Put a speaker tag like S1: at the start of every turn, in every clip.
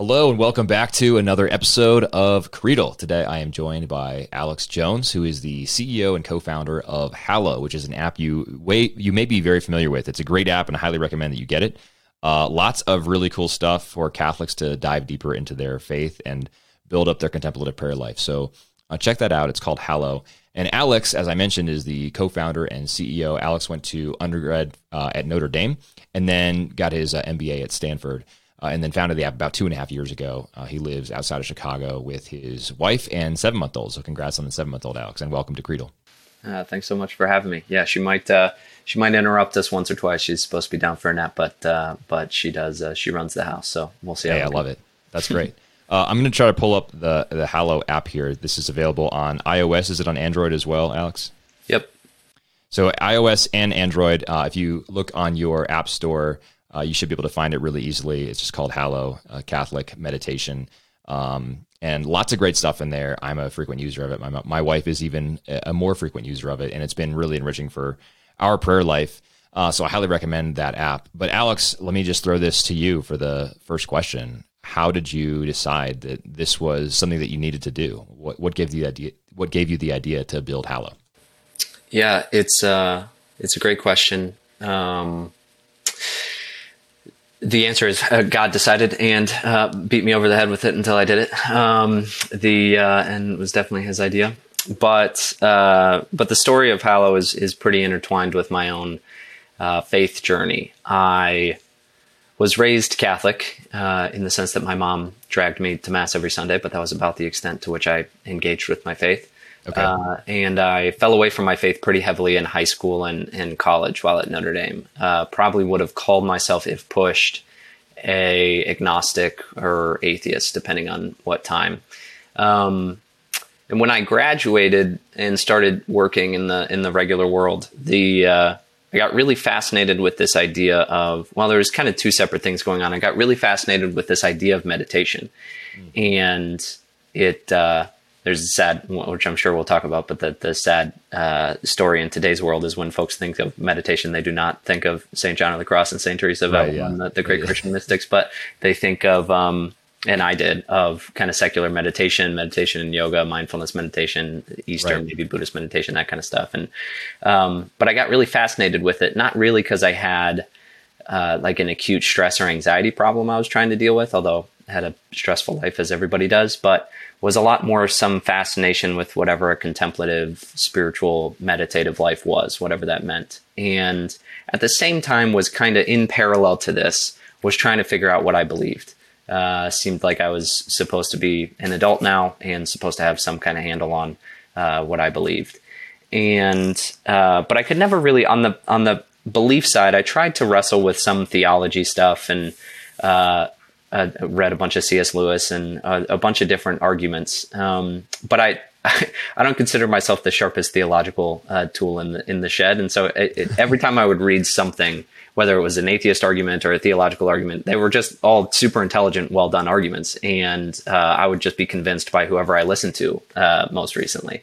S1: Hello and welcome back to another episode of Creedle. Today I am joined by Alex Jones, who is the CEO and co-founder of Hallow, which is an app you way, you may be very familiar with. It's a great app and I highly recommend that you get it. Uh, lots of really cool stuff for Catholics to dive deeper into their faith and build up their contemplative prayer life. So uh, check that out. It's called Hallow. And Alex, as I mentioned, is the co-founder and CEO. Alex went to undergrad uh, at Notre Dame and then got his uh, MBA at Stanford uh, and then founded the app about two and a half years ago. Uh, he lives outside of Chicago with his wife and seven month old. So congrats on the seven month old, Alex, and welcome to Creedle.
S2: Uh, thanks so much for having me. Yeah, she might uh, she might interrupt us once or twice. She's supposed to be down for a nap, but uh, but she does. Uh, she runs the house, so we'll see.
S1: Hey, I love it. That's great. I'm going to try to pull up the the Hallow app here. This is available on iOS. Is it on Android as well, Alex?
S2: Yep.
S1: So iOS and Android. if you look on your app store, uh, you should be able to find it really easily. It's just called Hallow uh, Catholic Meditation. Um, and lots of great stuff in there. I'm a frequent user of it. My, my wife is even a more frequent user of it, and it's been really enriching for our prayer life. Uh, so I highly recommend that app. But Alex, let me just throw this to you for the first question. How did you decide that this was something that you needed to do? What, what gave you the idea? What gave you the idea to build Hallow?
S2: Yeah, it's uh, it's a great question. Um, the answer is uh, God decided and uh, beat me over the head with it until I did it. Um, the uh, and it was definitely his idea. But uh, but the story of Hallow is is pretty intertwined with my own uh, faith journey. I was raised Catholic uh, in the sense that my mom dragged me to mass every Sunday, but that was about the extent to which I engaged with my faith. Okay. Uh, and I fell away from my faith pretty heavily in high school and, and college while at Notre Dame. Uh, probably would have called myself, if pushed, a agnostic or atheist, depending on what time. Um, and when I graduated and started working in the in the regular world, the uh, I got really fascinated with this idea of well, there was kind of two separate things going on. I got really fascinated with this idea of meditation, mm. and it uh, there's a sad, which I'm sure we'll talk about, but the, the sad uh, story in today's world is when folks think of meditation, they do not think of St. John of the Cross and St. Teresa of right, yeah. the, the, great yeah. Christian mystics, but they think of, um, and I did, of kind of secular meditation, meditation and yoga, mindfulness meditation, Eastern, right. maybe Buddhist meditation, that kind of stuff. And, um, but I got really fascinated with it, not really because I had uh, like an acute stress or anxiety problem I was trying to deal with, although had a stressful life as everybody does, but was a lot more some fascination with whatever a contemplative, spiritual, meditative life was, whatever that meant. And at the same time was kind of in parallel to this, was trying to figure out what I believed. Uh, seemed like I was supposed to be an adult now and supposed to have some kind of handle on uh, what I believed. And uh, but I could never really on the on the belief side. I tried to wrestle with some theology stuff and uh, uh, read a bunch of C.S. Lewis and a, a bunch of different arguments. Um, but I, I don't consider myself the sharpest theological uh, tool in the in the shed, and so it, it, every time I would read something, whether it was an atheist argument or a theological argument, they were just all super intelligent, well done arguments, and uh, I would just be convinced by whoever I listened to uh, most recently,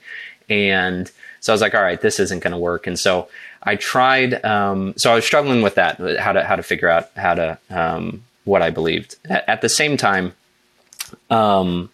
S2: and so I was like, all right, this isn't going to work, and so I tried. Um, so I was struggling with that, how to how to figure out how to um, what I believed. At, the same time, um,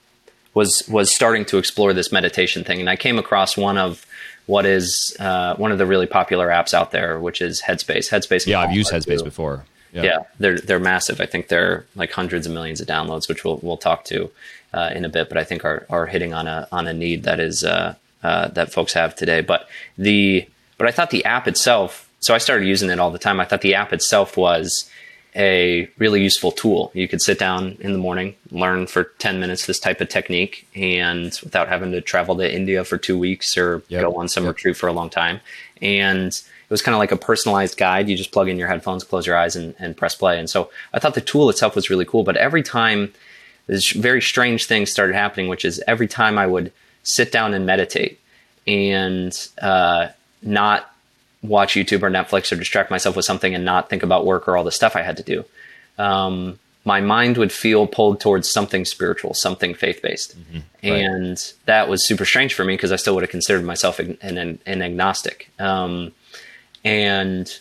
S2: was was starting to explore this meditation thing, and I came across one of what is uh, one of the really popular apps out there, which is Headspace. Headspace.
S1: Yeah, I've used Headspace too. before.
S2: Yeah. yeah. they're they're massive. I think they're like hundreds of millions of downloads, which we'll we'll talk to uh, in a bit. But I think are are hitting on a on a need that is uh, uh that folks have today. But the but I thought the app itself. So I started using it all the time. I thought the app itself was a really useful tool. You could sit down in the morning, learn for 10 minutes this type of technique, and without having to travel to India for two weeks or yep. go on some yep. retreat for a long time. And it was kind of like a personalized guide. You just plug in your headphones, close your eyes, and, and press play. And so I thought the tool itself was really cool. But every time, this very strange thing started happening, which is every time I would sit down and meditate and uh, not watch YouTube or Netflix or distract myself with something and not think about work or all the stuff I had to do. Um, my mind would feel pulled towards something spiritual, something faith based. Mm-hmm. Right. And that was super strange for me because I still would have considered myself an, an, an agnostic. Um, and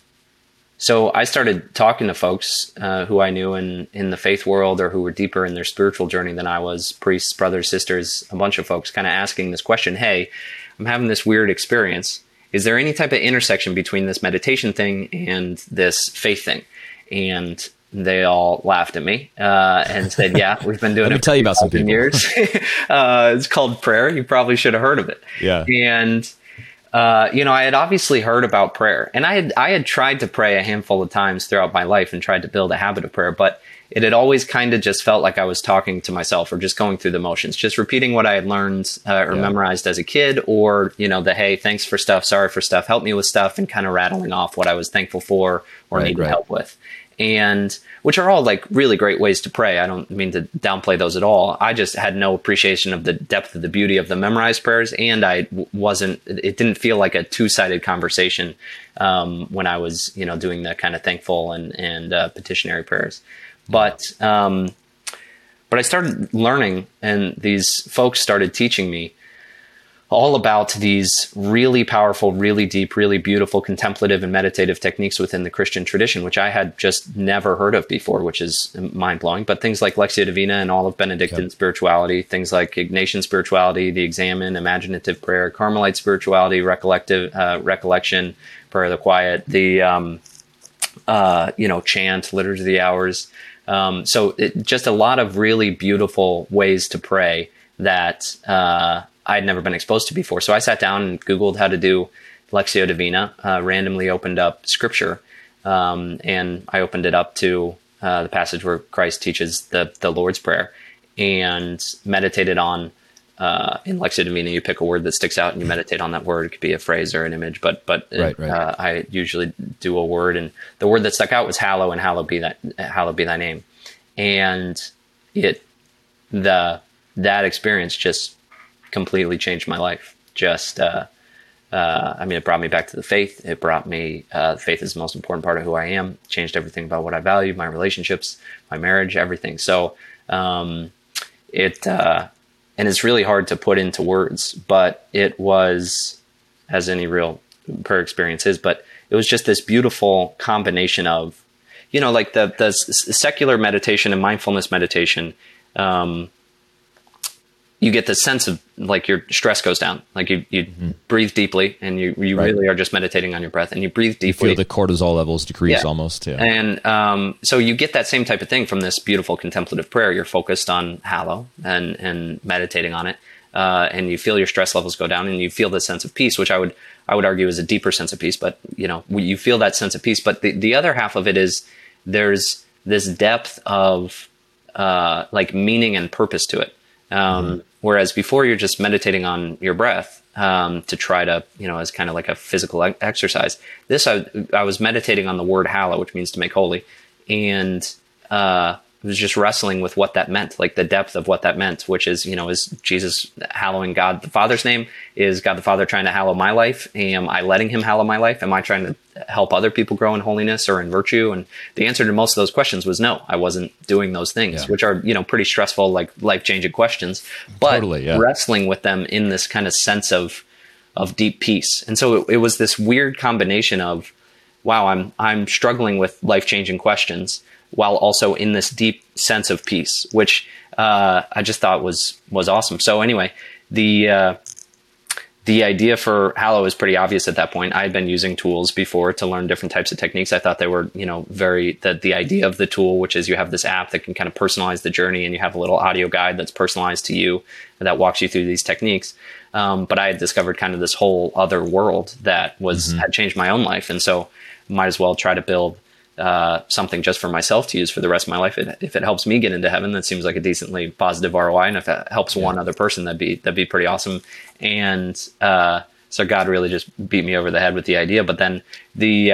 S2: so I started talking to folks uh, who I knew in in the faith world or who were deeper in their spiritual journey than I was, priests, brothers, sisters, a bunch of folks, kind of asking this question: Hey, I'm having this weird experience. Is there any type of intersection between this meditation thing and this faith thing? And they all laughed at me uh, and said, "Yeah, we've been doing
S1: Let
S2: it
S1: me tell you about some people.
S2: years. uh, it's called prayer. You probably should have heard of it.
S1: Yeah.
S2: And uh, you know, I had obviously heard about prayer, and I had I had tried to pray a handful of times throughout my life and tried to build a habit of prayer, but it had always kind of just felt like I was talking to myself or just going through the motions, just repeating what I had learned uh, or
S1: Yeah.
S2: memorized as a kid, or you know, the hey, thanks for stuff, sorry for stuff, help me with stuff, and kind of rattling off what I was thankful for or
S1: Right,
S2: needed
S1: right.
S2: help with and which are all like really great ways to pray. I don't mean to downplay those at all. I just had no appreciation of the depth of the beauty of the memorized prayers, and I wasn't. It didn't feel like a two sided conversation um, when I was, you know, doing the kind of thankful and and uh, petitionary prayers. But um, but I started learning, and these folks started teaching me all about these really powerful, really deep, really beautiful contemplative and meditative techniques within the Christian tradition, which I had just never heard of before, which is mind blowing. But things like Lectio Divina and all of Benedictine spirituality, things like Ignatian spirituality, the Examen, imaginative prayer, Carmelite spirituality, recollective uh, recollection, prayer of the quiet, the um, uh, you know chant, liturgy of the hours. Um, so it, just a lot of really beautiful ways to pray that uh, I'd never been exposed to before. So I sat down and Googled how to do Lectio Divina, uh, randomly opened up scripture, um, and I opened it up to uh, the passage where Christ teaches the, the Lord's Prayer and meditated on. Uh, in Lectio Divina, you pick a word that sticks out and you meditate on that word. It could be a phrase or an image, but but
S1: Right, right.
S2: Uh, I usually do a word, and the word that stuck out was "hallow" and "hallowed be that hallowed be thy name," and it the that experience just completely changed my life. Just, uh, uh, I mean, it brought me back to the faith. It brought me, uh, faith is the most important part of who I am. Changed everything about what I value, my relationships, my marriage, everything. So, um, it, uh, and it's really hard to put into words, but it was, as any real prayer experience is, but it was just this beautiful combination of, you know, like the the secular meditation and mindfulness meditation. Um, you get the sense of like your stress goes down, like you you breathe deeply, and you you
S1: Right.
S2: really are just meditating on your breath, and you breathe deeply.
S1: You Feel the cortisol levels decrease
S2: Yeah.
S1: almost. Yeah.
S2: And um, so you get that same type of thing from this beautiful contemplative prayer. You're focused on hallow and and meditating on it, uh, and you feel your stress levels go down, and you feel this sense of peace, which I would I would argue is a deeper sense of peace. But you know, you feel that sense of peace. But the the other half of it is there's this depth of uh, like meaning and purpose to it. Um, Whereas before you're just meditating on your breath um, to try to, you know, as kind of like a physical exercise. This I, I was meditating on the word hallow, which means to make holy, and uh, was just wrestling with what that meant, like the depth of what that meant, which is, you know, is Jesus hallowing God the Father's name? Is God the Father trying to hallow my life? Am I letting Him hallow my life? Am I trying to help other people grow in holiness or in virtue? And the answer to most of those questions was no. I wasn't doing those things,
S1: Yeah.
S2: which are, you know, pretty stressful, like life changing questions. But
S1: Totally, yeah.
S2: wrestling with them in this kind of sense of of deep peace. And so it, it was this weird combination of, wow, I'm I'm struggling with life changing questions while also in this deep sense of peace, which uh, I just thought was was awesome. So anyway, the uh, the idea for Hallow is pretty obvious at that point. I had been using tools before to learn different types of techniques. I thought they were, you know, very the the idea of the tool, which is you have this app that can kind of personalize the journey, and you have a little audio guide that's personalized to you that walks you through these techniques. Um, but I had discovered kind of this whole other world that was had changed my own life, and so might as well try to build uh, something just for myself to use for the rest of my life. It, if it helps me get into heaven, that seems like a decently positive ROI. And if it helps one other person, that'd be that'd be pretty awesome. And uh, so God really just beat me over the head with the idea. But then the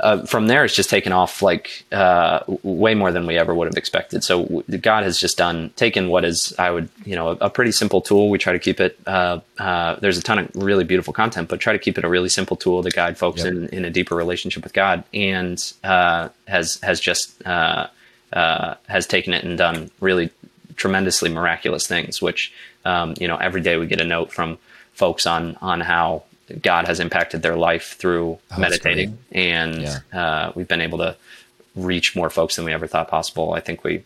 S2: uh, from there, it's just taken off like uh, way more than we ever would have expected. So w- God has just done taken what is I would you know a, a pretty simple tool. We try to keep it. Uh, uh, there's a ton of really beautiful content, but try to keep it a really simple tool to guide folks
S1: Yep.
S2: in, in a deeper relationship with God, and uh, has has just uh, uh, has taken it and done really tremendously miraculous things. Which um, you know every day we get a note from folks on on how God has impacted their life through oh, meditating, and yeah. uh, we've been able to reach more folks than we ever thought possible. I think we,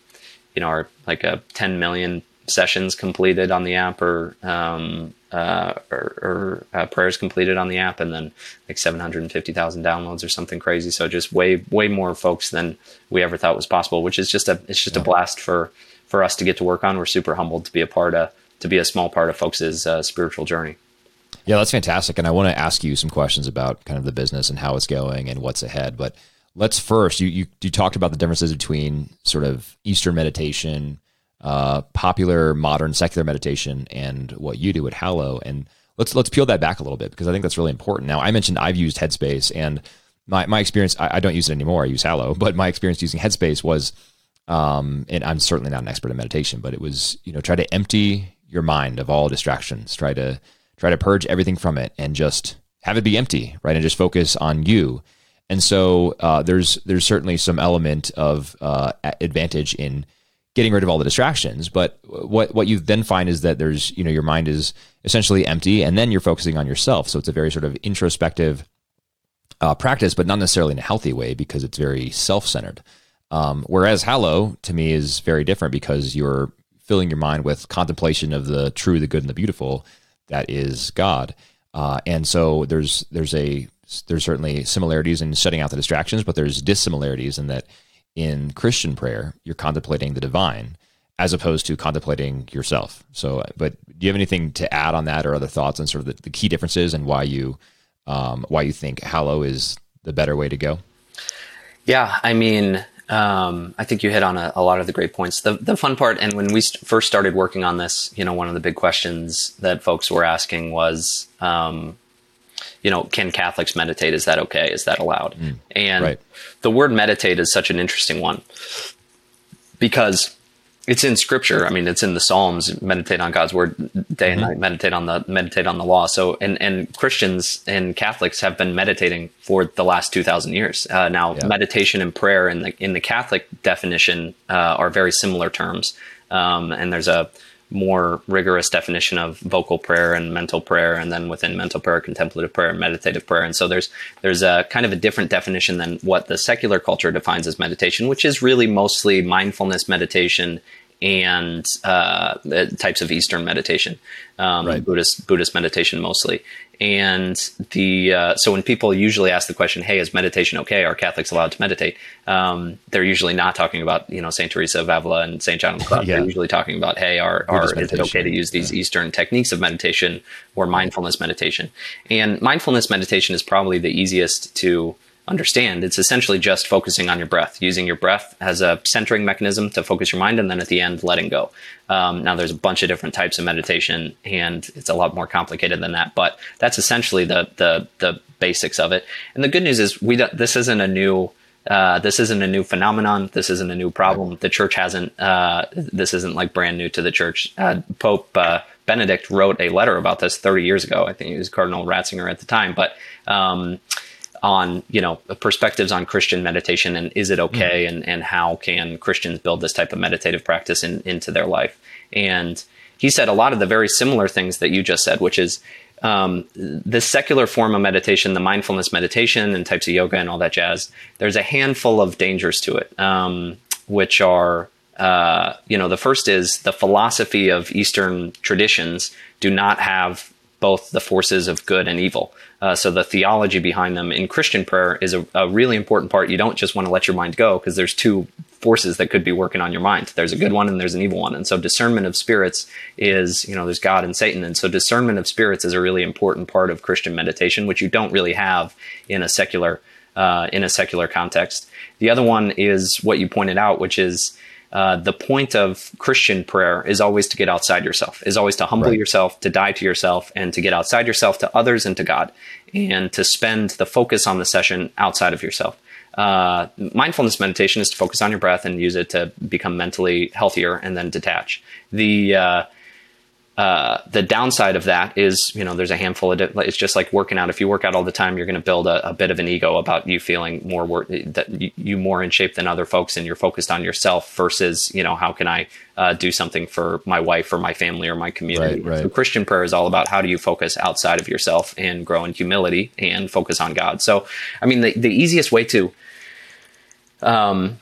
S2: you know, are like a 10 million sessions completed on the app, or um, uh, or, or uh, prayers completed on the app, and then like 750,000 downloads or something crazy. So just way way more folks than we ever thought was possible, which is just a it's just yeah. a blast for for us to get to work on. We're super humbled to be a part of to be a small part of folks' uh, spiritual journey.
S1: Yeah, that's fantastic. And I want to ask you some questions about kind of the business and how it's going and what's ahead. But let's first, you, you, you talked about the differences between sort of Eastern meditation, uh, popular modern secular meditation, and what you do at Hallow. And let's let's peel that back a little bit because I think that's really important. Now, I mentioned I've used Headspace, and my my experience, I, I don't use it anymore. I use Hallow, but my experience using Headspace was, um, and I'm certainly not an expert in meditation, but it was you know try to empty your mind of all distractions, try to try to purge everything from it and just have it be empty, right? And just focus on you. And so uh, there's there's certainly some element of uh, advantage in getting rid of all the distractions. But what what you then find is that there's you know your mind is essentially empty, and then you're focusing on yourself. So it's a very sort of introspective uh, practice, but not necessarily in a healthy way because it's very self centered. Um, whereas Hallow to me is very different because you're filling your mind with contemplation of the true, the good, and the beautiful that is God. Uh, and so there's there's a there's certainly similarities in shutting out the distractions, but there's dissimilarities in that in Christian prayer you're contemplating the divine as opposed to contemplating yourself. So, but do you have anything to add on that, or other thoughts on sort of the, the key differences and why you um, why you think Hallow is the better way to go?
S2: Yeah, I mean, um, I think you hit on a, a, lot of the great points. The, the fun part, and when we st- first started working on this, you know, one of the big questions that folks were asking was, um, you know, can Catholics meditate? Is that okay? Is that allowed? Mm, and right. the word meditate is such an interesting one because it's in scripture. I mean, it's in the Psalms. Meditate on God's word day and mm-hmm. night. Meditate on the meditate on the law. So, and and Christians and Catholics have been meditating for the last two thousand years. Uh, now, yeah. meditation and prayer in the in the Catholic definition uh, are very similar terms. Um, and there's a more rigorous definition of vocal prayer and mental prayer, and then within mental prayer, contemplative prayer, and meditative prayer. And so there's there's a kind of a different definition than what the secular culture defines as meditation, which is really mostly mindfulness meditation and uh, types of Eastern meditation, um, right. Buddhist Buddhist meditation mostly. And the uh, so when people usually ask the question, "Hey, is meditation okay? Are Catholics allowed to meditate?" Um, they're usually not talking about you know Saint Teresa of Avila and Saint John of the Cross. yeah. They're usually talking about, "Hey, are, are is it okay to use these yeah. Eastern techniques of meditation or mindfulness meditation?" And mindfulness meditation is probably the easiest to understand. It's essentially just focusing on your breath, using your breath as a centering mechanism to focus your mind, and then at the end, letting go. Um, now, there's a bunch of different types of meditation, and it's a lot more complicated than that. But that's essentially the the the basics of it. And the good news is, we this isn't a new uh, this isn't a new phenomenon. This isn't a new problem. The church hasn't. Uh, this isn't like brand new to the church. Uh, Pope uh, Benedict wrote a letter about this 30 years ago. I think it was Cardinal Ratzinger at the time, but. Um, on you know perspectives on Christian meditation and is it okay mm-hmm. and and how can Christians build this type of meditative practice in, into their life and he said a lot of the very similar things that you just said which is um, the secular form of meditation the mindfulness meditation and types of yoga and all that jazz there's a handful of dangers to it um, which are uh, you know the first is the philosophy of Eastern traditions do not have both the forces of good and evil. Uh, so the theology behind them in Christian prayer is a, a really important part. You don't just want to let your mind go because there's two forces that could be working on your mind. There's a good one and there's an evil one. And so discernment of spirits is, you know, there's God and Satan. And so discernment of spirits is a really important part of Christian meditation, which you don't really have in a secular, uh, in a secular context. The other one is what you pointed out, which is uh, the point of Christian prayer is always to get outside yourself, is always to humble right. yourself, to die to yourself, and to get outside yourself to others and to God, and to spend the focus on the session outside of yourself. Uh, mindfulness meditation is to focus on your breath and use it to become mentally healthier and then detach. The uh, uh, the downside of that is, you know, there's a handful of. It. It's just like working out. If you work out all the time, you're going to build a, a, bit of an ego about you feeling more work, that you, you, more in shape than other folks, and you're focused on yourself versus, you know, how can I uh, do something for my wife or my family or my community?
S1: Right, right.
S2: So Christian prayer is all about how do you focus outside of yourself and grow in humility and focus on God. So, I mean, the the easiest way to, um,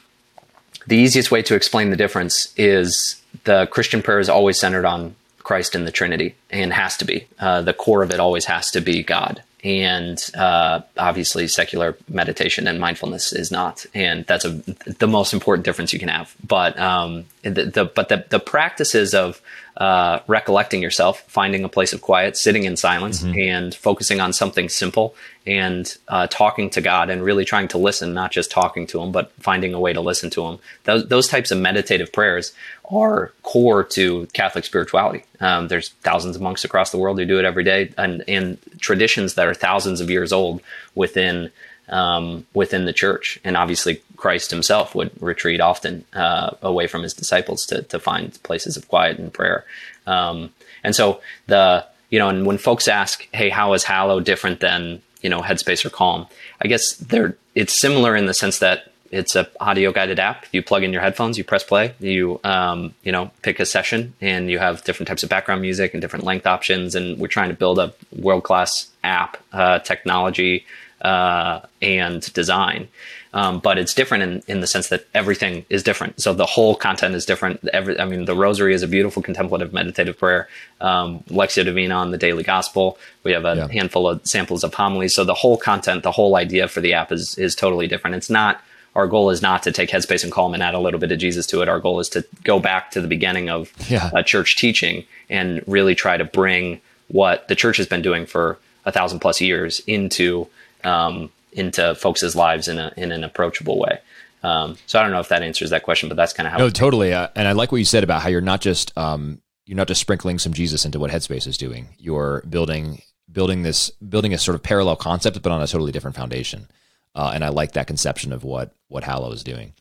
S2: the easiest way to explain the difference is the Christian prayer is always centered on Christ in the Trinity and has to be. Uh, the core of it always has to be God. And uh, obviously, secular meditation and mindfulness is not, and that's a, the most important difference you can have. But um, the, the, but the, the practices of uh, recollecting yourself, finding a place of quiet, sitting in silence, mm-hmm. and focusing on something simple and uh, talking to God and really trying to listen, not just talking to Him, but finding a way to listen to Him. Those, those types of meditative prayers are core to Catholic spirituality. Um, there's thousands of monks across the world who do it every day, and, and traditions that are thousands of years old within um, within the church. And obviously, Christ himself would retreat often uh, away from his disciples to, to find places of quiet and prayer. Um, and so the, you know, and when folks ask, hey, how is Hallow different than, you know, Headspace or Calm? I guess they're, it's similar in the sense that it's a audio guided app. You plug in your headphones, you press play, you um, you know pick a session, and you have different types of background music and different length options. And we're trying to build a world class app uh, technology uh, and design. Um, but it's different in, in the sense that everything is different. So the whole content is different. Every, I mean, the Rosary is a beautiful contemplative meditative prayer. Um, Lectio Divina on the Daily Gospel. We have a yeah. handful of samples of homilies. So the whole content, the whole idea for the app is is totally different. It's not. Our goal is not to take Headspace and Calm and add a little bit of Jesus to it. Our goal is to go back to the beginning of yeah. a church teaching and really try to bring what the church has been doing for a thousand plus years into um, into folks' lives in a in an approachable way. Um, so I don't know if that answers that question, but that's kind of how.
S1: No, totally. Uh, and I like what you said about how you're not just um, you're not just sprinkling some Jesus into what Headspace is doing. You're building building this building a sort of parallel concept, but on a totally different foundation. Uh, and I like that conception of what what Hallow is doing.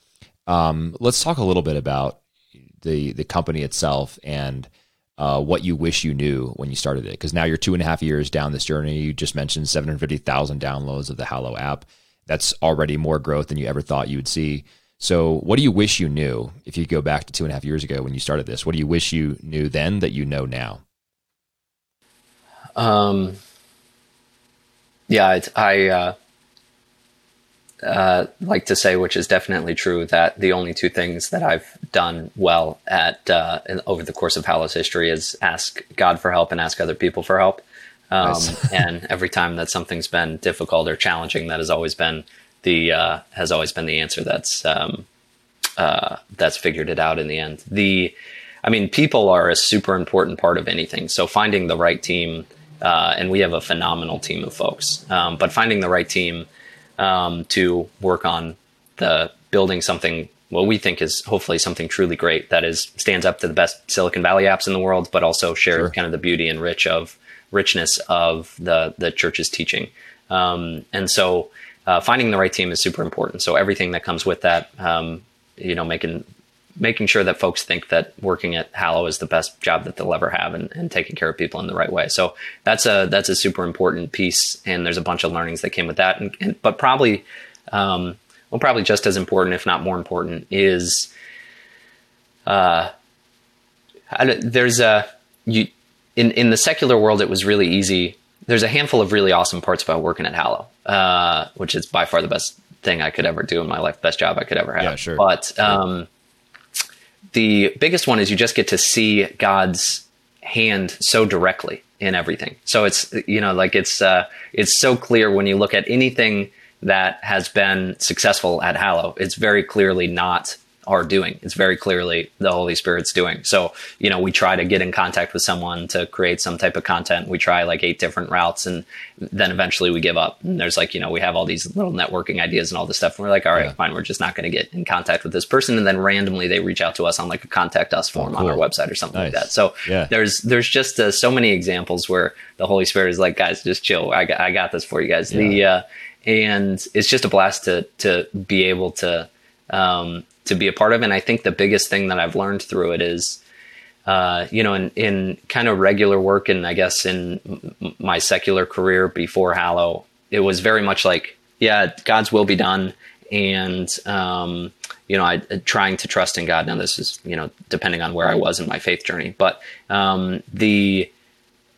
S1: Um, let's talk a little bit about the the company itself and uh, what you wish you knew when you started it. Because now you're two and a half years down this journey. You just mentioned 750,000 downloads of the Hallow app. That's already more growth than you ever thought you would see. So, what do you wish you knew if you go back to two and a half years ago when you started this? What do you wish you knew then that you know now?
S2: Um, yeah, I, uh, uh, like to say, which is definitely true, that the only two things that I've done well at uh, in, over the course of Hallow's history is ask God for help and ask other people for help. Um, nice. and every time that something's been difficult or challenging, that has always been the uh, has always been the answer. That's um, uh, that's figured it out in the end. The, I mean, people are a super important part of anything. So finding the right team, uh, and we have a phenomenal team of folks. Um, but finding the right team um, to work on the building something what we think is hopefully something truly great that is stands up to the best Silicon Valley apps in the world, but also shares sure. kind of the beauty and rich of richness of the the church's teaching. Um, and so, uh, finding the right team is super important. So everything that comes with that, um, you know, making making sure that folks think that working at Hallow is the best job that they'll ever have and, and, taking care of people in the right way. So that's a that's a super important piece, and there's a bunch of learnings that came with that. And, and but probably, um, well, probably just as important, if not more important, is uh, there's a you in in the secular world, it was really easy. There's a handful of really awesome parts about working at Hallow, uh, which is by far the best thing I could ever do in my life, best job I could ever have.
S1: Yeah, sure.
S2: But um, the biggest one is you just get to see God's hand so directly in everything. So it's you know like it's uh, it's so clear when you look at anything that has been successful at Hallow. It's very clearly not are doing. It's very clearly the Holy Spirit's doing. So, you know, we try to get in contact with someone to create some type of content. We try like eight different routes and then eventually we give up. And there's like, you know, we have all these little networking ideas and all this stuff. And we're like, all right, yeah. fine, we're just not going to get in contact with this person. And then randomly they reach out to us on like a contact us form oh, cool. on our website or something nice. like that. So yeah. there's, there's just uh, so many examples where the Holy Spirit is like, guys, just chill. I got, I got this for you guys. Yeah. The, uh, and it's just a blast to, to be able to, um, to be a part of. And I think the biggest thing that I've learned through it is uh, you know, in, in kind of regular work and I guess in m- my secular career before Hallow, it was very much like, yeah, God's will be done. And, um, you know, I trying to trust in God. Now, this is, you know, depending on where I was in my faith journey, but um, the,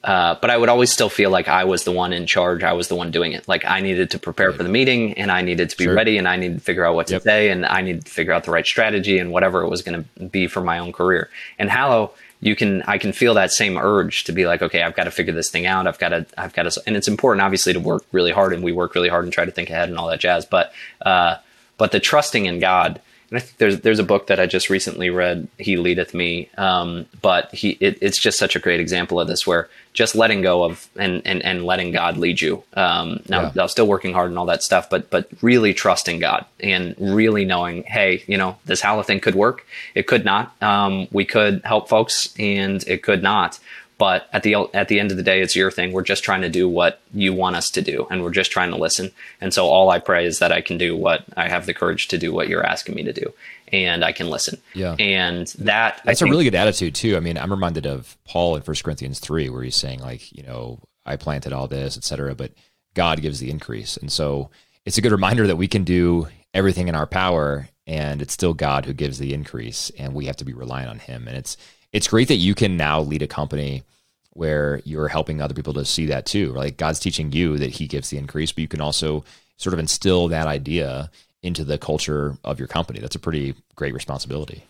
S2: uh, but I would always still feel like I was the one in charge. I was the one doing it. Like I needed to prepare for the meeting and I needed to be sure. ready and I needed to figure out what to yep. say and I needed to figure out the right strategy and whatever it was going to be for my own career. And Hallow, you can, I can feel that same urge to be like, okay, I've got to figure this thing out. I've got to, I've got to, and it's important obviously to work really hard and we work really hard and try to think ahead and all that jazz. But, uh, but the trusting in God, and I think there's there's a book that I just recently read, He Leadeth Me. Um, but he it, it's just such a great example of this where just letting go of and and, and letting God lead you. Um, now yeah. I'm still working hard and all that stuff, but but really trusting God and really knowing, hey, you know, this Hallow thing could work. It could not. Um, we could help folks and it could not. But at the at the end of the day, it's your thing. We're just trying to do what you want us to do, and we're just trying to listen. And so all I pray is that I can do what I have the courage to do, what you're asking me to do, and I can listen.
S1: Yeah.
S2: And that
S1: that's think, a really good attitude too. I mean, I'm reminded of Paul in First Corinthians three, where he's saying like, you know, I planted all this, etc., but God gives the increase. And so it's a good reminder that we can do everything in our power, and it's still God who gives the increase, and we have to be reliant on Him. And it's it's great that you can now lead a company where you're helping other people to see that too. Like God's teaching you that He gives the increase, but you can also sort of instill that idea into the culture of your company. That's a pretty great responsibility.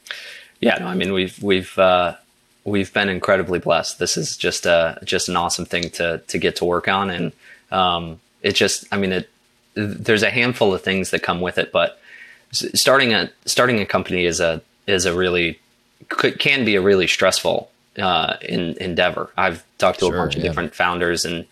S2: Yeah, no, I mean we've we've uh, we've been incredibly blessed. This is just a just an awesome thing to to get to work on, and um, it just I mean it. There's a handful of things that come with it, but starting a starting a company is a is a really could, can be a really stressful uh, in, endeavor. I've talked to sure, a bunch yeah. of different founders and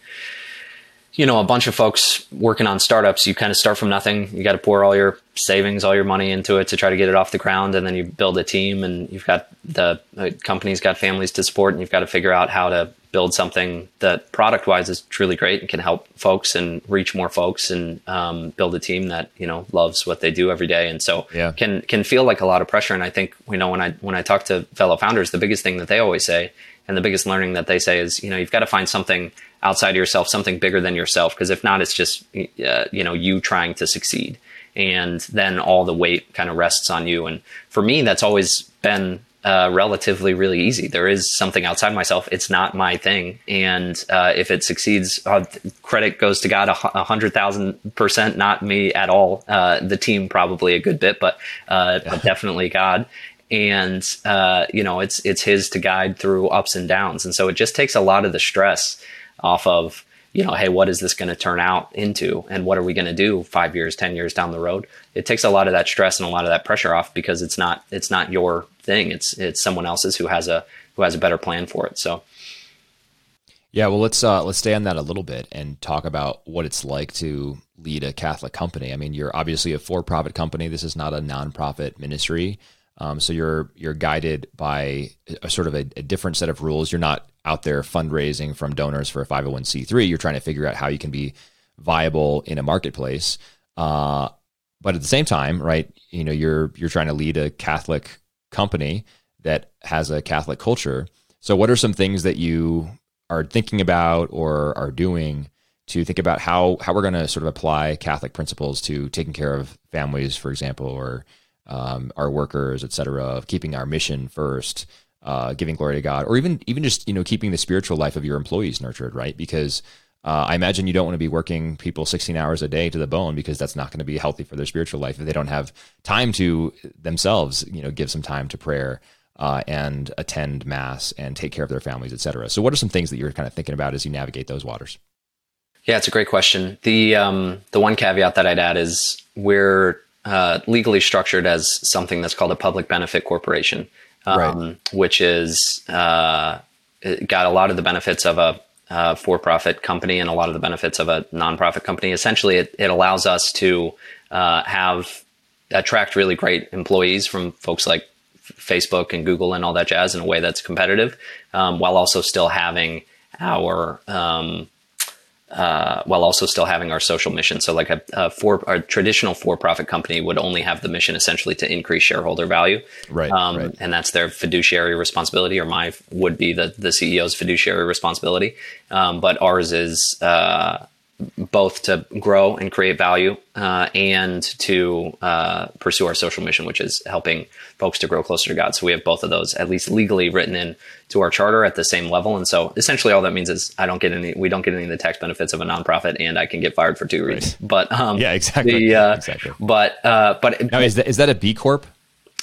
S2: you know a bunch of folks working on startups. You kind of start from nothing. You got to pour all your savings, all your money into it to try to get it off the ground, and then you build a team, and you've got the, the company's got families to support, and you've got to figure out how to build something that product wise is truly great and can help folks and reach more folks and um, build a team that you know loves what they do every day. And so yeah. can can feel like a lot of pressure. And I think you know when I when I talk to fellow founders the biggest thing that they always say and the biggest learning that they say is you know you've got to find something outside of yourself something bigger than yourself. Because if not it's just uh, you know you trying to succeed. And then all the weight kind of rests on you. And for me that's always been uh, relatively really easy. There is something outside myself. It's not my thing. And uh, if it succeeds, uh, credit goes to God a, hundred thousand percent, not me at all. Uh, the team probably a good bit, but, uh, but definitely God. And uh, you know, it's it's His to guide through ups and downs. And so it just takes a lot of the stress off of you know, hey, what is this going to turn out into? And what are we going to do five years, 10 years down the road? It takes a lot of that stress and a lot of that pressure off because it's not, it's not your thing. It's, it's someone else's who has a, who has a better plan for it. So,
S1: yeah, well, let's, uh, let's stay on that a little bit and talk about what it's like to lead a Catholic company. I mean, you're obviously a for-profit company. This is not a nonprofit ministry. Um, so you're you're guided by a sort of a, a, different set of rules. You're not out there fundraising from donors for a 501c3. You're trying to figure out how you can be viable in a marketplace. Uh, but at the same time, right, you know, you're you're trying to lead a Catholic company that has a Catholic culture. So what are some things that you are thinking about or are doing to think about how how we're going to sort of apply Catholic principles to taking care of families, for example, or um, our workers, et cetera, of keeping our mission first, uh, giving glory to God, or even even just you know keeping the spiritual life of your employees nurtured, right? Because uh, I imagine you don't want to be working people 16 hours a day to the bone because that's not going to be healthy for their spiritual life if they don't have time to themselves, you know, give some time to prayer uh, and attend mass and take care of their families, et cetera. So, what are some things that you're kind of thinking about as you navigate those waters?
S2: Yeah, it's a great question. The um, the one caveat that I'd add is we're uh, legally structured as something that's called a public benefit corporation, um, right. which is uh, got a lot of the benefits of a uh, for-profit company and a lot of the benefits of a nonprofit company. Essentially, it, it allows us to uh, have attract really great employees from folks like Facebook and Google and all that jazz in a way that's competitive, um, while also still having our um, uh, while also still having our social mission. So, like a, a for a traditional for-profit company would only have the mission essentially to increase shareholder value,
S1: right?
S2: Um,
S1: right.
S2: And that's their fiduciary responsibility, or my would be the the CEO's fiduciary responsibility. Um, but ours is uh, both to grow and create value uh, and to uh, pursue our social mission, which is helping folks to grow closer to God. So we have both of those at least legally written in to our charter at the same level. And so essentially all that means is I don't get any, we don't get any of the tax benefits of a nonprofit and I can get fired for two reasons. But um,
S1: yeah, exactly.
S2: The, uh,
S1: exactly.
S2: But, uh, but
S1: now is that, is that a B Corp?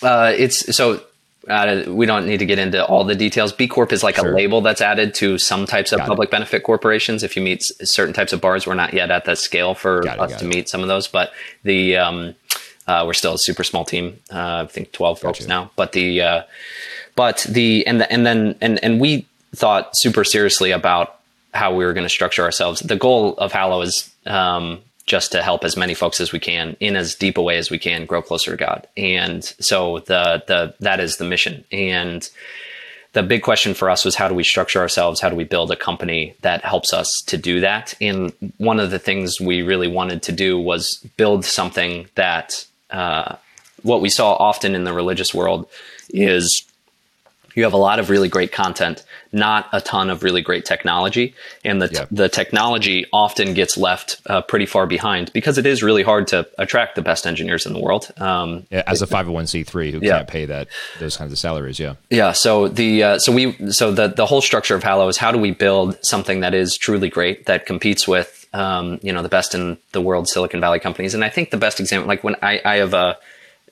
S2: Uh, it's so uh, we don't need to get into all the details. B Corp is like sure. a label that's added to some types of got public it. benefit corporations. If you meet certain types of bars, we're not yet at that scale for got us it, to it. meet some of those, but the um, uh, we're still a super small team. Uh, I think twelve got folks you. now, but the uh, but the and the, and then and and we thought super seriously about how we were going to structure ourselves. The goal of Hallow is um, just to help as many folks as we can in as deep a way as we can grow closer to God. And so the the that is the mission. And the big question for us was how do we structure ourselves? How do we build a company that helps us to do that? And one of the things we really wanted to do was build something that uh, what we saw often in the religious world is you have a lot of really great content, not a ton of really great technology, and the t- the technology often gets left uh, pretty far behind because it is really hard to attract the best engineers in the world. Um,
S1: yeah, as a 501c3 who yeah. can't pay that those kinds of salaries, yeah,
S2: yeah. So the uh, so we so the the whole structure of Hallow is how do we build something that is truly great that competes with um, you know the best in the world Silicon Valley companies, and I think the best example, like when I I have a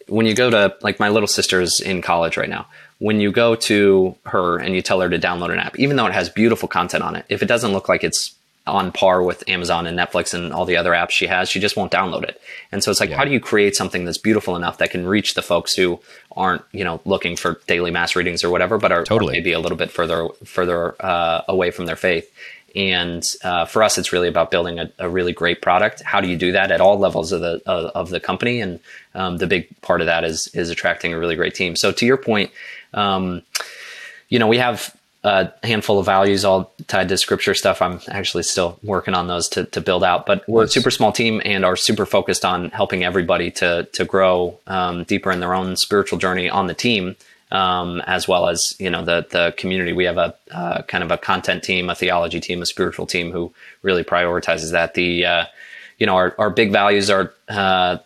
S2: when you go to like my little sister's in college right now when you go to her and you tell her to download an app, even though it has beautiful content on it, if it doesn't look like it's on par with Amazon and Netflix and all the other apps she has, she just won't download it. And so it's like, yeah. how do you create something that's beautiful enough that can reach the folks who aren't, you know, looking for daily mass readings or whatever, but are totally. maybe a little bit further further uh, away from their faith. And uh, for us, it's really about building a, a, really great product. How do you do that at all levels of the of, of the company? And um, the big part of that is is attracting a really great team. So to your point, um, you know, we have a handful of values all tied to scripture stuff. I'm actually still working on those to, to build out, but we're a super small team and are super focused on helping everybody to, to grow um, deeper in their own spiritual journey on the team. Um, as well as you know the the community. We have a uh, kind of a content team, a theology team, a spiritual team who really prioritizes that. The uh, you know our our big values are uh,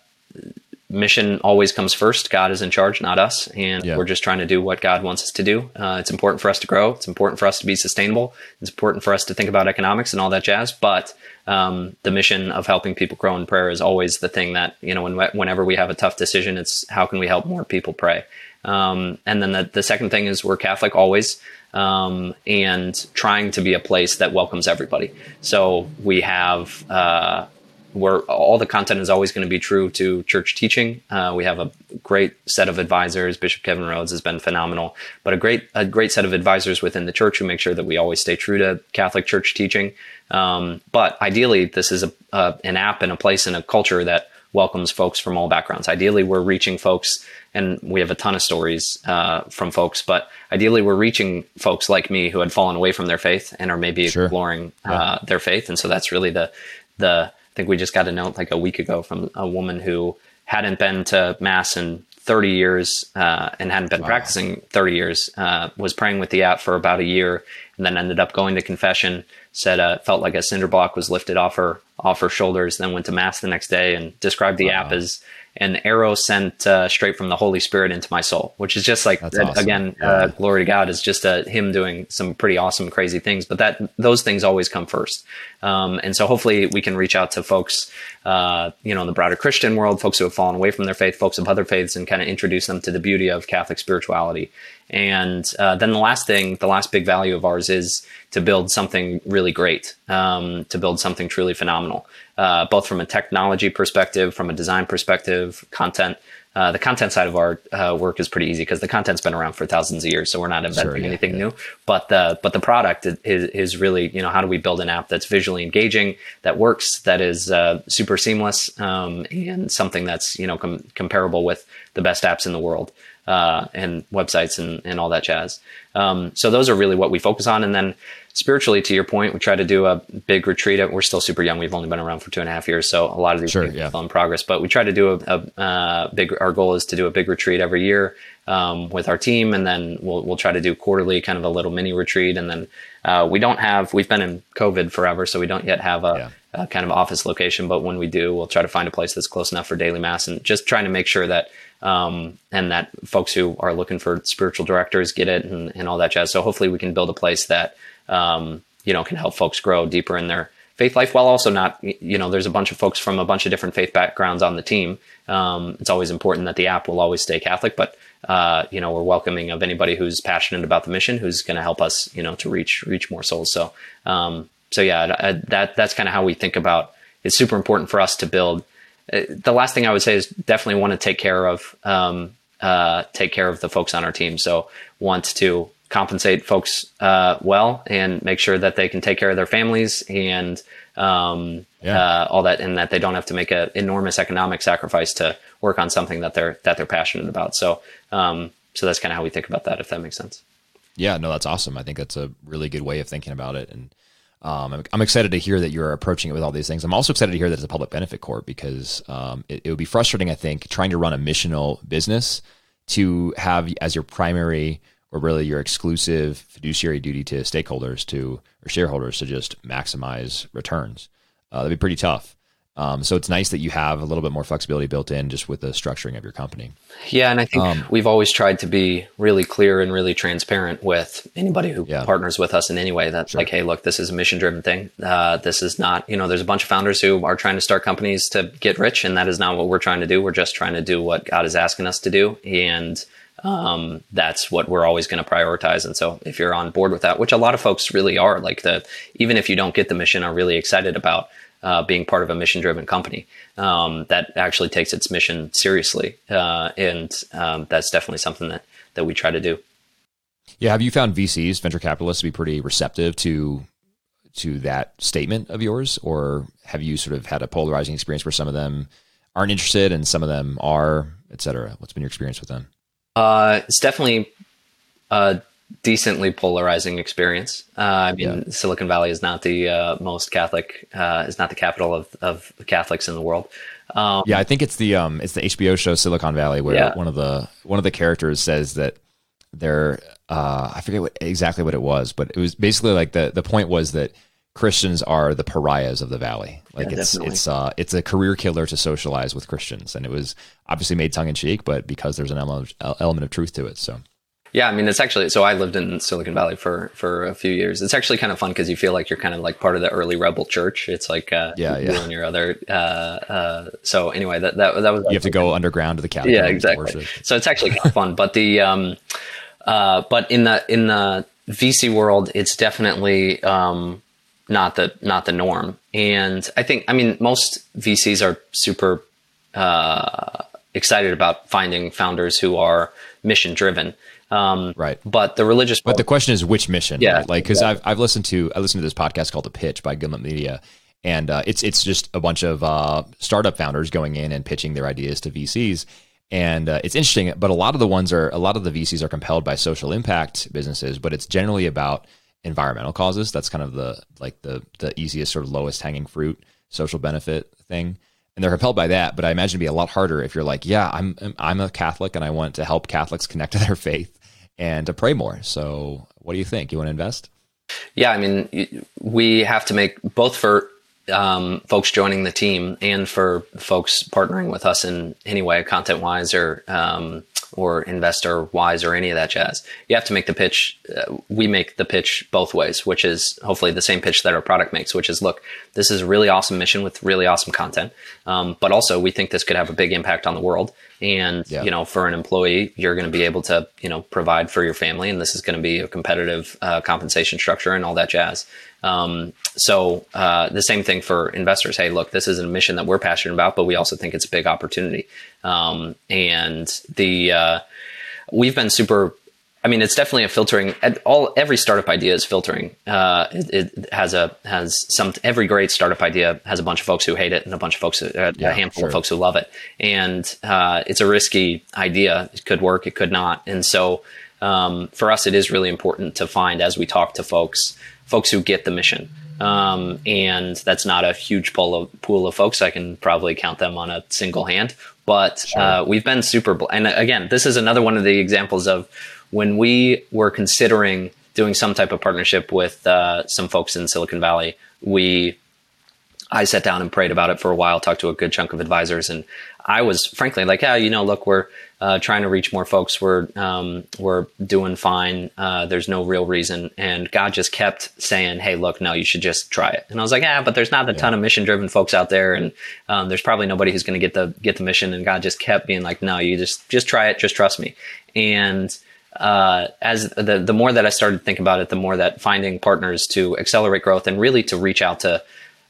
S2: mission always comes first. God is in charge, not us. And yeah. we're just trying to do what God wants us to do. Uh, it's important for us to grow. It's important for us to be sustainable. It's important for us to think about economics and all that jazz. But um, the mission of helping people grow in prayer is always the thing that, you know, when, whenever we have a tough decision, it's how can we help more people pray? Um, and then the, the second thing is we're Catholic always. Um, and trying to be a place that welcomes everybody. So we have uh, where all the content is always going to be true to church teaching. Uh, we have a great set of advisors. Bishop Kevin Rhoades has been phenomenal, but a great a great set of advisors within the church who make sure that we always stay true to Catholic church teaching. Um, but ideally, this is a, a, an app and a place and a culture that welcomes folks from all backgrounds. Ideally, we're reaching folks, and we have a ton of stories uh, from folks. But ideally, we're reaching folks like me who had fallen away from their faith and are maybe sure. exploring yeah. uh, their faith. And so that's really the the think we just got a note like a week ago from a woman who hadn't been to mass in 30 years uh, and hadn't been wow. practicing 30 years. Uh, was praying with the app for about a year, and then ended up going to confession. Said uh, felt like a cinder block was lifted off her off her shoulders. Then went to mass the next day and described the wow. app as an arrow sent uh, straight from the Holy Spirit into my soul, which is just like awesome. again, yeah. uh, glory to God is just a, him doing some pretty awesome, crazy things. But that those things always come first, um, and so hopefully we can reach out to folks, uh, you know, in the broader Christian world, folks who have fallen away from their faith, folks of other faiths, and kind of introduce them to the beauty of Catholic spirituality. And uh, then the last thing, the last big value of ours is to build something really great, um, to build something truly phenomenal, uh, both from a technology perspective, from a design perspective, content. Uh, the content side of our uh, work is pretty easy because the content's been around for thousands of years, so we're not inventing sure, yeah, anything yeah. new. But the but the product is, is really you know how do we build an app that's visually engaging, that works, that is uh, super seamless, um, and something that's you know com- comparable with the best apps in the world uh, and websites and, and all that jazz. Um, so those are really what we focus on. And then spiritually, to your point, we try to do a big retreat. We're still super young. We've only been around for two and a half years, so a lot of these
S1: sure, yeah.
S2: are still in progress. But we try to do a, a uh, big. Our goal is to do a big retreat every year um, with our team, and then we'll we'll try to do quarterly, kind of a little mini retreat, and then uh, we don't have. We've been in COVID forever, so we don't yet have a, yeah. a, kind of office location. But when we do, we'll try to find a place that's close enough for daily mass, and just trying to make sure that. Um, and that folks who are looking for spiritual directors get it and, and all that jazz. So hopefully we can build a place that um, you know, can help folks grow deeper in their faith life while also not, you know, there's a bunch of folks from a bunch of different faith backgrounds on the team. Um, it's always important that the app will always stay Catholic, but, uh, you know, we're welcoming of anybody who's passionate about the mission, who's going to help us, you know, to reach, reach more souls. So, um, so yeah, that, that's kind of how we think about, it's super important for us to build. Uh, the last thing I would say is definitely want to take care of, um, uh, take care of the folks on our team. So want to compensate folks uh, well and make sure that they can take care of their families and um, yeah. uh, all that, and that they don't have to make an enormous economic sacrifice to work on something that they're that they're passionate about. So, um, so that's kind of how we think about that, if that makes sense.
S1: Yeah, no, that's awesome. I think that's a really good way of thinking about it, and um, I'm, I'm, excited to hear that you're approaching it with all these things. I'm also excited to hear that it's a public benefit corp because um, it, it would be frustrating, I think, trying to run a missional business to have as your primary or really your exclusive fiduciary duty to stakeholders to or shareholders to just maximize returns. Uh, that'd be pretty tough. Um, so it's nice that you have a little bit more flexibility built in just with the structuring of your company.
S2: Yeah, and I think um, we've always tried to be really clear and really transparent with anybody who yeah. partners with us in any way. That's sure. like, hey, look, this is a mission driven thing. Uh, this is not, you know, there's a bunch of founders who are trying to start companies to get rich, and that is not what we're trying to do. We're just trying to do what God is asking us to do, and um, that's what we're always going to prioritize. And so if you're on board with that, which a lot of folks really are, like the even if you don't get the mission, are really excited about uh, being part of a mission driven company um, that actually takes its mission seriously, uh, and um, that's definitely something that that we try to do.
S1: Yeah, have you found VCs, venture capitalists, to be pretty receptive to to that statement of yours, or have you sort of had a polarizing experience where some of them aren't interested and some of them are, et cetera? What's been your experience with them?
S2: Uh, it's definitely a decently polarizing experience. Uh, I mean, yeah. Silicon Valley is not the uh, most Catholic, uh, is not the capital of, of Catholics in the world.
S1: Um, yeah, I think it's the um, it's the HBO show Silicon Valley where yeah. one of the one of the characters says that they're uh, I forget what exactly what it was, but it was basically like the the point was that Christians are the pariahs of the valley. Like yeah, it's definitely. it's uh it's a career killer to socialize with Christians, and it was obviously made tongue in cheek, but because there's an element of, element of truth to it. So
S2: yeah, I mean it's actually so I lived in Silicon Valley for for a few years. It's actually kind of fun because you feel like you're kind of like part of the early rebel church. It's like uh,
S1: yeah, yeah,
S2: and your other. Uh, uh, so anyway, that that that was
S1: you have to go underground to the Catholic.
S2: Yeah, exactly. So it's actually kind of fun, but the um, uh, but in the in the VC world, it's definitely um not the not the norm. And I think I mean most VCs are super uh, excited about finding founders who are mission driven.
S1: Um, right.
S2: But the religious.
S1: But the question is which mission? Yeah. Right? Like because yeah. I've I've listened to I listened to this podcast called The Pitch by Gimlet Media. And uh, it's it's just a bunch of uh, startup founders going in and pitching their ideas to VCs, and uh, it's interesting. But a lot of the ones are a lot of the VCs are compelled by social impact businesses, but it's generally about environmental causes. That's kind of the like the the easiest sort of lowest hanging fruit social benefit thing. And they're compelled by that, but I imagine it'd be a lot harder if you're like, yeah, I'm I'm a Catholic and I want to help Catholics connect to their faith and to pray more. So, what do you think? You want to invest?
S2: Yeah, I mean, we have to make both for um, folks joining the team and for folks partnering with us in any way, content wise or um, or investor wise or any of that jazz. You have to make the pitch. Uh, we make the pitch both ways, which is hopefully the same pitch that our product makes, which is look, this is a really awesome mission with really awesome content. Um, but also we think this could have a big impact on the world. And, yeah. you know, for an employee, you're going to be able to, you know, provide for your family. And this is going to be a competitive uh, compensation structure and all that jazz. Um, so uh, the same thing for investors. Hey, look, this is a mission that we're passionate about, but we also think it's a big opportunity. Um, and the uh, we've been super. I mean, it's definitely a filtering. All every startup idea is filtering. Uh, it, it, has a has some. Every great startup idea has a bunch of folks who hate it and a bunch of folks, uh, yeah, a handful sure. of folks who love it. And uh, it's a risky idea. It could work. It could not. And so um, for us, it is really important to find as we talk to folks folks who get the mission. Um, and that's not a huge pool of, pool of folks. I can probably count them on a single hand. But sure. uh, we've been super. Bl- and again, this is another one of the examples of when we were considering doing some type of partnership with uh, some folks in Silicon Valley. We I sat down and prayed about it for a while, talked to a good chunk of advisors, and I was frankly like, yeah, you know, look, we're uh, trying to reach more folks. We're um, we're doing fine. Uh, there's no real reason, and God just kept saying, "Hey, look, no, you should just try it." And I was like, "Yeah, but there's not a yeah. ton of mission driven folks out there, and um, there's probably nobody who's going to get the get the mission." And God just kept being like, "No, you just just try it. Just trust me." And uh, as the the more that I started to think about it, the more that finding partners to accelerate growth and really to reach out to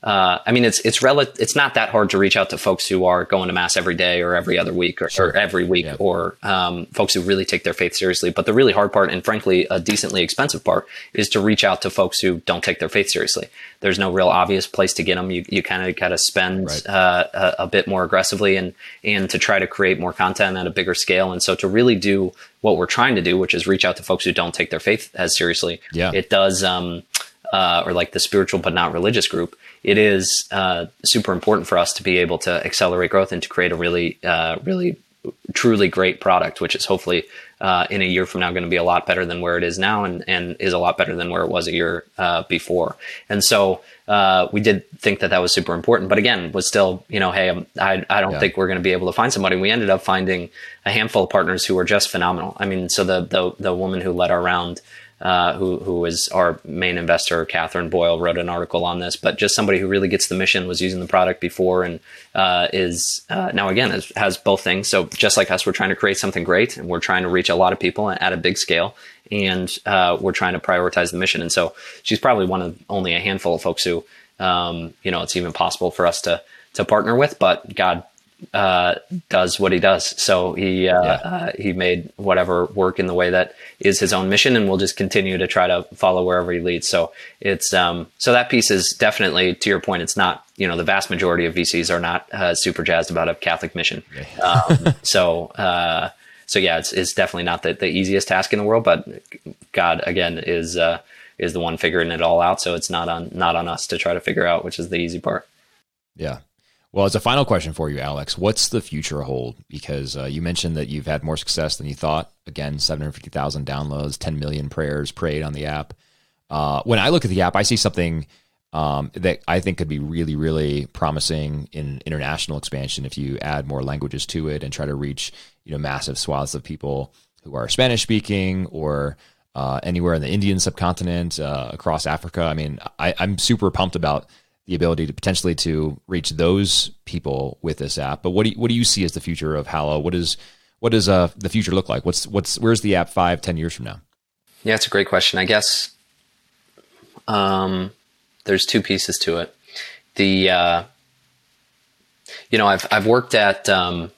S2: uh, I mean, it's it's rel- it's not that hard to reach out to folks who are going to mass every day or every other week or, sure. or every week, yeah. or um, folks who really take their faith seriously. But the really hard part, and frankly, a decently expensive part, is to reach out to folks who don't take their faith seriously. There's no real obvious place to get them. You you kind of got to spend right. uh, a, a, bit more aggressively and and to try to create more content at a bigger scale. And so to really do what we're trying to do, which is reach out to folks who don't take their faith as seriously,
S1: yeah.
S2: it does. Um, uh, or like the spiritual but not religious group, it is uh, super important for us to be able to accelerate growth and to create a really, uh, really, truly great product, which is hopefully uh, in a year from now going to be a lot better than where it is now and, and is a lot better than where it was a year uh, before. And so uh, we did think that that was super important, but again, was still, you know, hey, um, I, I don't yeah. think we're going to be able to find somebody. We ended up finding a handful of partners who were just phenomenal. I mean, so the, the, the woman who led our round, uh, who who is our main investor, Katherine Boyle, wrote an article on this. But just somebody who really gets the mission, was using the product before, and uh, is uh, now again has, both things. So just like us, we're trying to create something great, and we're trying to reach a lot of people at a big scale, and uh, we're trying to prioritize the mission. And so she's probably one of only a handful of folks who um, you know it's even possible for us to to partner with. But God uh, does what he does. So he uh, yeah. uh, he made whatever work in the way that is his own mission, and we'll just continue to try to follow wherever he leads. So it's um, so that piece is definitely to your point. It's not you know the vast majority of VCs are not uh, super jazzed about a Catholic mission. um, so uh, so yeah, it's it's definitely not the, the easiest task in the world, but God again is uh, is the one figuring it all out. So it's not on not on us to try to figure out which is the easy part.
S1: Yeah, well, as a final question for you, Alex, what's the future hold? Because uh, you mentioned that you've had more success than you thought. Again, 750,000 downloads, 10 million prayers prayed on the app. Uh, when I look at the app, I see something um, that I think could be really, really promising in international expansion if you add more languages to it and try to reach you know massive swaths of people who are Spanish speaking or uh, anywhere in the Indian subcontinent, uh, across Africa. I mean, I, I'm super pumped about the ability to potentially to reach those people with this app. But what do you, what do you see as the future of Hallow? What is what does uh, the future look like? What's what's where's the app five, ten years from now?
S2: Yeah, it's a great question. I guess um, there's two pieces to it. The uh, you know I've I've worked at um,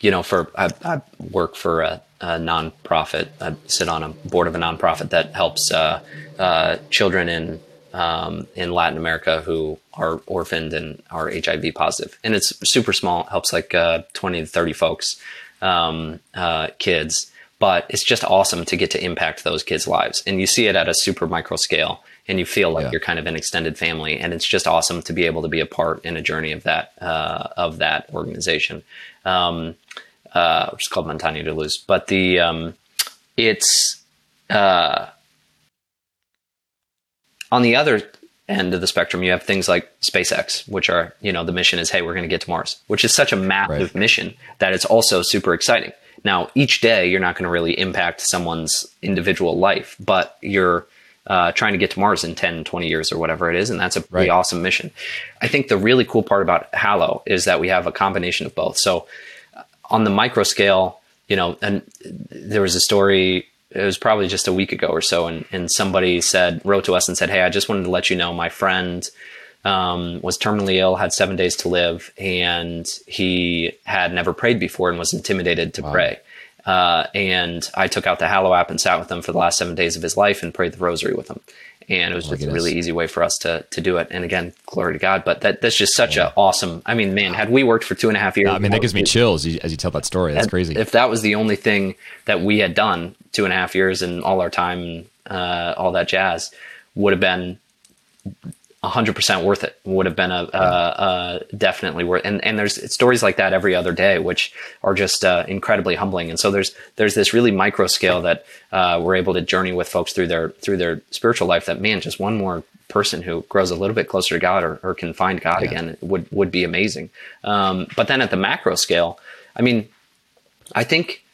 S2: you know for I, I work for a, a, nonprofit. I sit on a board of a nonprofit that helps uh, uh children in um, in Latin America who are orphaned and are HIV positive. And it's super small, helps like uh, 20 to 30 folks, um, uh, kids. But it's just awesome to get to impact those kids' lives. And you see it at a super micro scale and you feel like yeah. you're kind of an extended family. And it's just awesome to be able to be a part in a journey of that, uh, of that organization, um, uh, which is called Montaña de Luz. But the, um, it's, uh, on the other end of the spectrum, you have things like SpaceX, which are, you know, the mission is, hey, we're going to get to Mars, which is such a massive right. mission that it's also super exciting. Now, each day, you're not going to really impact someone's individual life, but you're uh, trying to get to Mars in 10, 20 years or whatever it is. And that's a pretty right. awesome mission. I think the really cool part about Hallow is that we have a combination of both. So uh, on the micro scale, you know, and there was a story it was probably just a week ago or so, and, and somebody said wrote to us and said, "Hey, I just wanted to let you know my friend um, was terminally ill, had seven days to live, and he had never prayed before and was intimidated to wow. pray." Uh, and I took out the Hallow app and sat with him for the last seven days of his life and prayed the rosary with him and it was just a really easy way for us to to do it. And again, glory to God. But that that's just such yeah. a awesome. I mean, man, had we worked for two and a half years,
S1: I mean, that gives me chills as you tell that story. That's crazy.
S2: If that was the only thing that we had done two and a half years and all our time, uh, all that jazz, would have been 100% worth it. Would have been a, a, a, definitely worth and and there's stories like that every other day which are just uh, incredibly humbling. And so there's there's this really micro scale that uh, we're able to journey with folks through their through their spiritual life that man just one more person who grows a little bit closer to God or, or can find God yeah. again would would be amazing. Um, but then at the macro scale I mean I think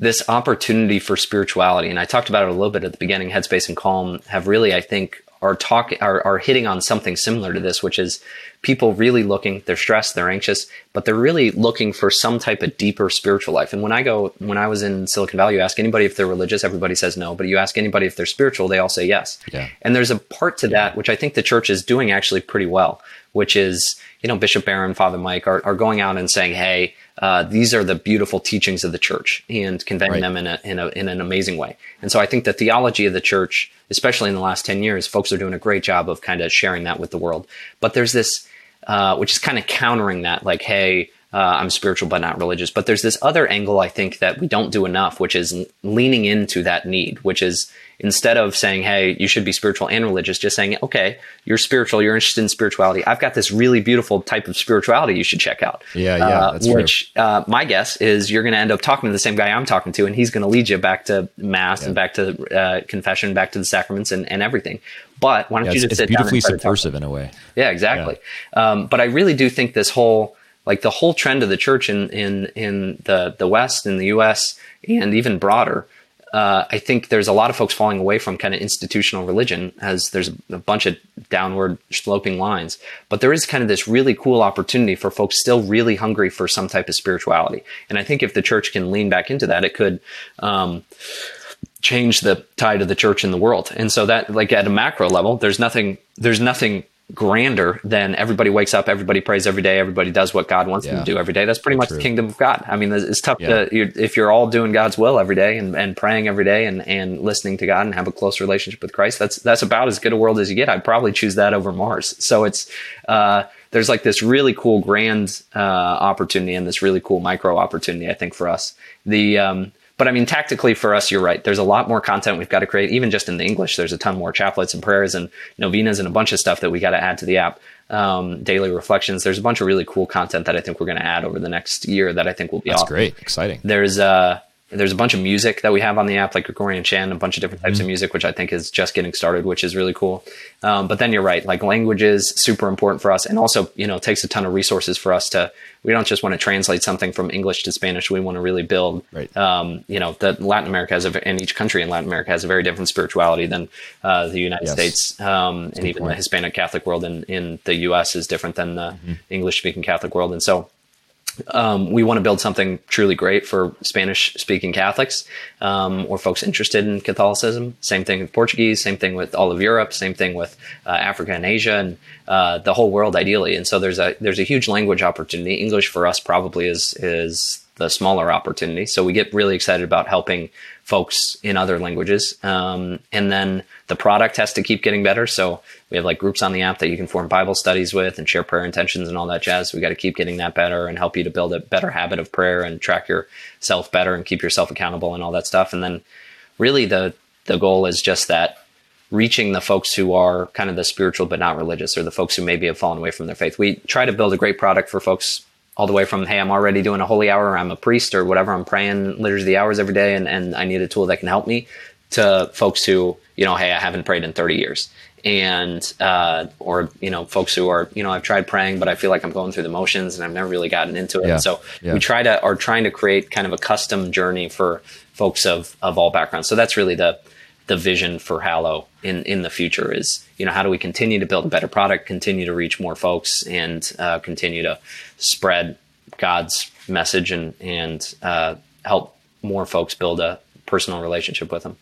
S2: this opportunity for spirituality and I talked about it a little bit at the beginning headspace and calm have really I think are talking are, are hitting on something similar to this, which is people really looking, they're stressed, they're anxious, but they're really looking for some type of deeper spiritual life. And when I go, when I was in Silicon Valley, you ask anybody if they're religious, everybody says no, but you ask anybody if they're spiritual, they all say yes. Yeah. And there's a part to that, which I think the church is doing actually pretty well, which is, you know, Bishop Barron, Father Mike are, are going out and saying, Hey, uh, these are the beautiful teachings of the church and conveying right. them in, a, in, a, in an amazing way. And so I think the theology of the church, especially in the last 10 years, folks are doing a great job of kind of sharing that with the world. But there's this, uh, which is kind of countering that, like, hey, uh, I'm spiritual but not religious. But there's this other angle I think that we don't do enough, which is leaning into that need, which is instead of saying, hey, you should be spiritual and religious, just saying, okay, you're spiritual, you're interested in spirituality. I've got this really beautiful type of spirituality you should check out.
S1: Yeah, yeah. Uh,
S2: which uh, my guess is you're going to end up talking to the same guy I'm talking to, and he's going to lead you back to mass yeah. and back to uh, confession, back to the sacraments and, and everything. But why don't yeah, you just
S1: it's
S2: sit
S1: beautifully
S2: down
S1: subversive in a way.
S2: Yeah, exactly. Yeah. Um, but I really do think this whole like the whole trend of the church in in in the the West, in the U.S. and even broader uh, I think there's a lot of folks falling away from kind of institutional religion as there's a bunch of downward sloping lines. But there is kind of this really cool opportunity for folks still really hungry for some type of spirituality. And I think if the church can lean back into that, it could. Um, change the tide of the church in the world. And so that like at a macro level, there's nothing there's nothing grander than everybody wakes up, everybody prays every day, everybody does what God wants yeah. them to do every day. That's pretty much True. the kingdom of God. I mean, it's tough yeah. to, you're, if you're all doing God's will every day and, and praying every day and, and listening to God and have a close relationship with Christ, that's, that's about as good a world as you get. I'd probably choose that over Mars. So it's, uh, there's like this really cool grand, uh, opportunity and this really cool micro opportunity, I think, for us. The, um, but I mean, tactically for us, you're right. There's a lot more content we've got to create. Even just in the English, there's a ton more chaplets and prayers and novenas and a bunch of stuff that we got to add to the app. Um, daily reflections. There's a bunch of really cool content that I think we're going to add over the next year that I think will be awesome.
S1: That's
S2: awesome.
S1: great, exciting.
S2: There's uh, there's a bunch of music that we have on the app, like Gregorian chant, a bunch of different types mm-hmm. of music, which I think is just getting started, which is really cool. Um, but then you're right, like languages, super important for us, and also you know takes a ton of resources for us to. We don't just want to translate something from English to Spanish. We want to really build. Right. Um, you know, that Latin America has a, and each country in Latin America has a very different spirituality than uh, the United yes. States, um, and even point. the Hispanic Catholic world in in the U.S. is different than the mm-hmm. English speaking Catholic world, and so um, we want to build something truly great for Spanish speaking Catholics um, or folks interested in Catholicism. Same thing with Portuguese, same thing with all of Europe, same thing with uh, Africa and Asia and uh, the whole world ideally. And so there's a there's a huge language opportunity. English for us probably is is the smaller opportunity. So we get really excited about helping folks in other languages. Um, and then the product has to keep getting better. So we have like groups on the app that you can form Bible studies with and share prayer intentions and all that jazz. We got to keep getting that better and help you to build a better habit of prayer and track yourself better and keep yourself accountable and all that stuff. And then really the the goal is just that reaching the folks who are kind of the spiritual but not religious or the folks who maybe have fallen away from their faith. We try to build a great product for folks all the way from hey i'm already doing a holy hour i'm a priest or whatever i'm praying liturgy the hours every day and, and i need a tool that can help me to folks who you know hey i haven't prayed in 30 years and uh, or you know folks who are you know i've tried praying but i feel like i'm going through the motions and i've never really gotten into it yeah. so yeah. we try to are trying to create kind of a custom journey for folks of of all backgrounds so that's really the the vision for Hallow in in the future is you know how do we continue to build a better product, continue to reach more folks, and uh, continue to spread God's message and and uh, help more folks build a personal relationship with Him.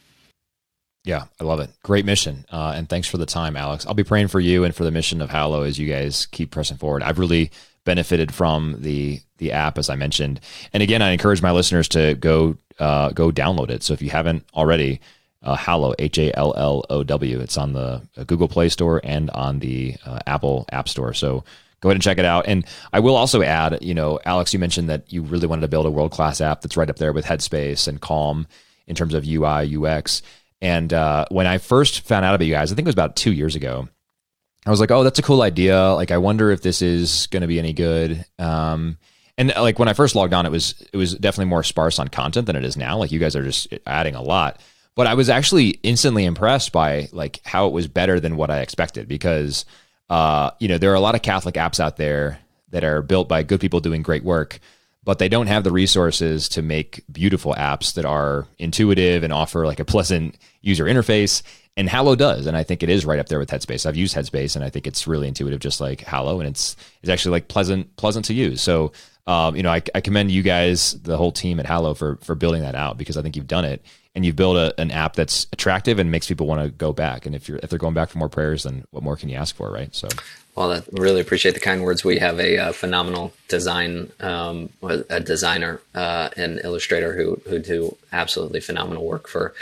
S1: Yeah, I love it. Great mission, uh, and thanks for the time, Alex. I'll be praying for you and for the mission of Hallow as you guys keep pressing forward. I've really benefited from the the app, as I mentioned, and again, I encourage my listeners to go uh, go download it. So if you haven't already uh, Hallow, H A L L O W. It's on the uh, Google Play Store and on the uh, Apple App Store. So go ahead and check it out. And I will also add, you know, Alex, you mentioned that you really wanted to build a world class app that's right up there with Headspace and Calm in terms of UI, UX. And uh, when I first found out about you guys, I think it was about two years ago. I was like, oh, that's a cool idea. Like, I wonder if this is going to be any good. Um, and like when I first logged on, it was it was definitely more sparse on content than it is now. Like you guys are just adding a lot. But I was actually instantly impressed by like how it was better than what I expected because uh, you know there are a lot of Catholic apps out there that are built by good people doing great work, but they don't have the resources to make beautiful apps that are intuitive and offer like a pleasant user interface. And Hallow does, and I think it is right up there with Headspace. I've used Headspace, and I think it's really intuitive, just like Hallow, and it's it's actually like pleasant pleasant to use. So um, you know, I, I, commend you guys, the whole team at Hallow, for for building that out because I think you've done it and you've built a, an app that's attractive and makes people want to go back. And if you're if they're going back for more prayers, then what more can you ask for, right? So.
S2: Well, I really appreciate the kind words. We have a, uh, phenomenal design, um, a designer uh, and illustrator who who do absolutely phenomenal work for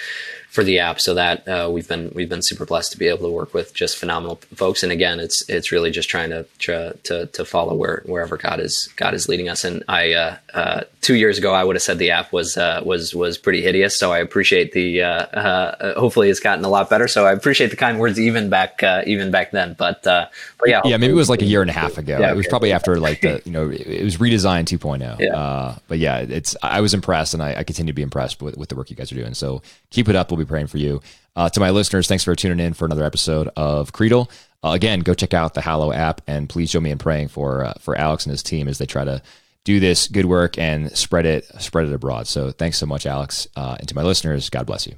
S2: for the app. So that uh, we've been we've been super blessed to be able to work with just phenomenal folks. And again, it's it's really just trying to try, to to follow where wherever God is God is leading us. And I uh, uh, two years ago I would have said the app was was was pretty hideous. So I appreciate the hopefully it's gotten a lot better. So I appreciate the kind words even back even back then. But but
S1: yeah, yeah, maybe it was like a year and a half ago. Yeah, it was okay. probably after like the you know it was redesigned 2.0. Yeah. but yeah, it's I was impressed and I, I continue to be impressed with, with the work you guys are doing. So keep it up. We'll be praying for you. Uh, to my listeners, thanks for tuning in for another episode of Creedle. Uh, again, go check out the Hallow app and please join me in praying for uh, for Alex and his team as they try to do this good work and spread it spread it abroad. So thanks so much, Alex, uh, and to my listeners, God bless you.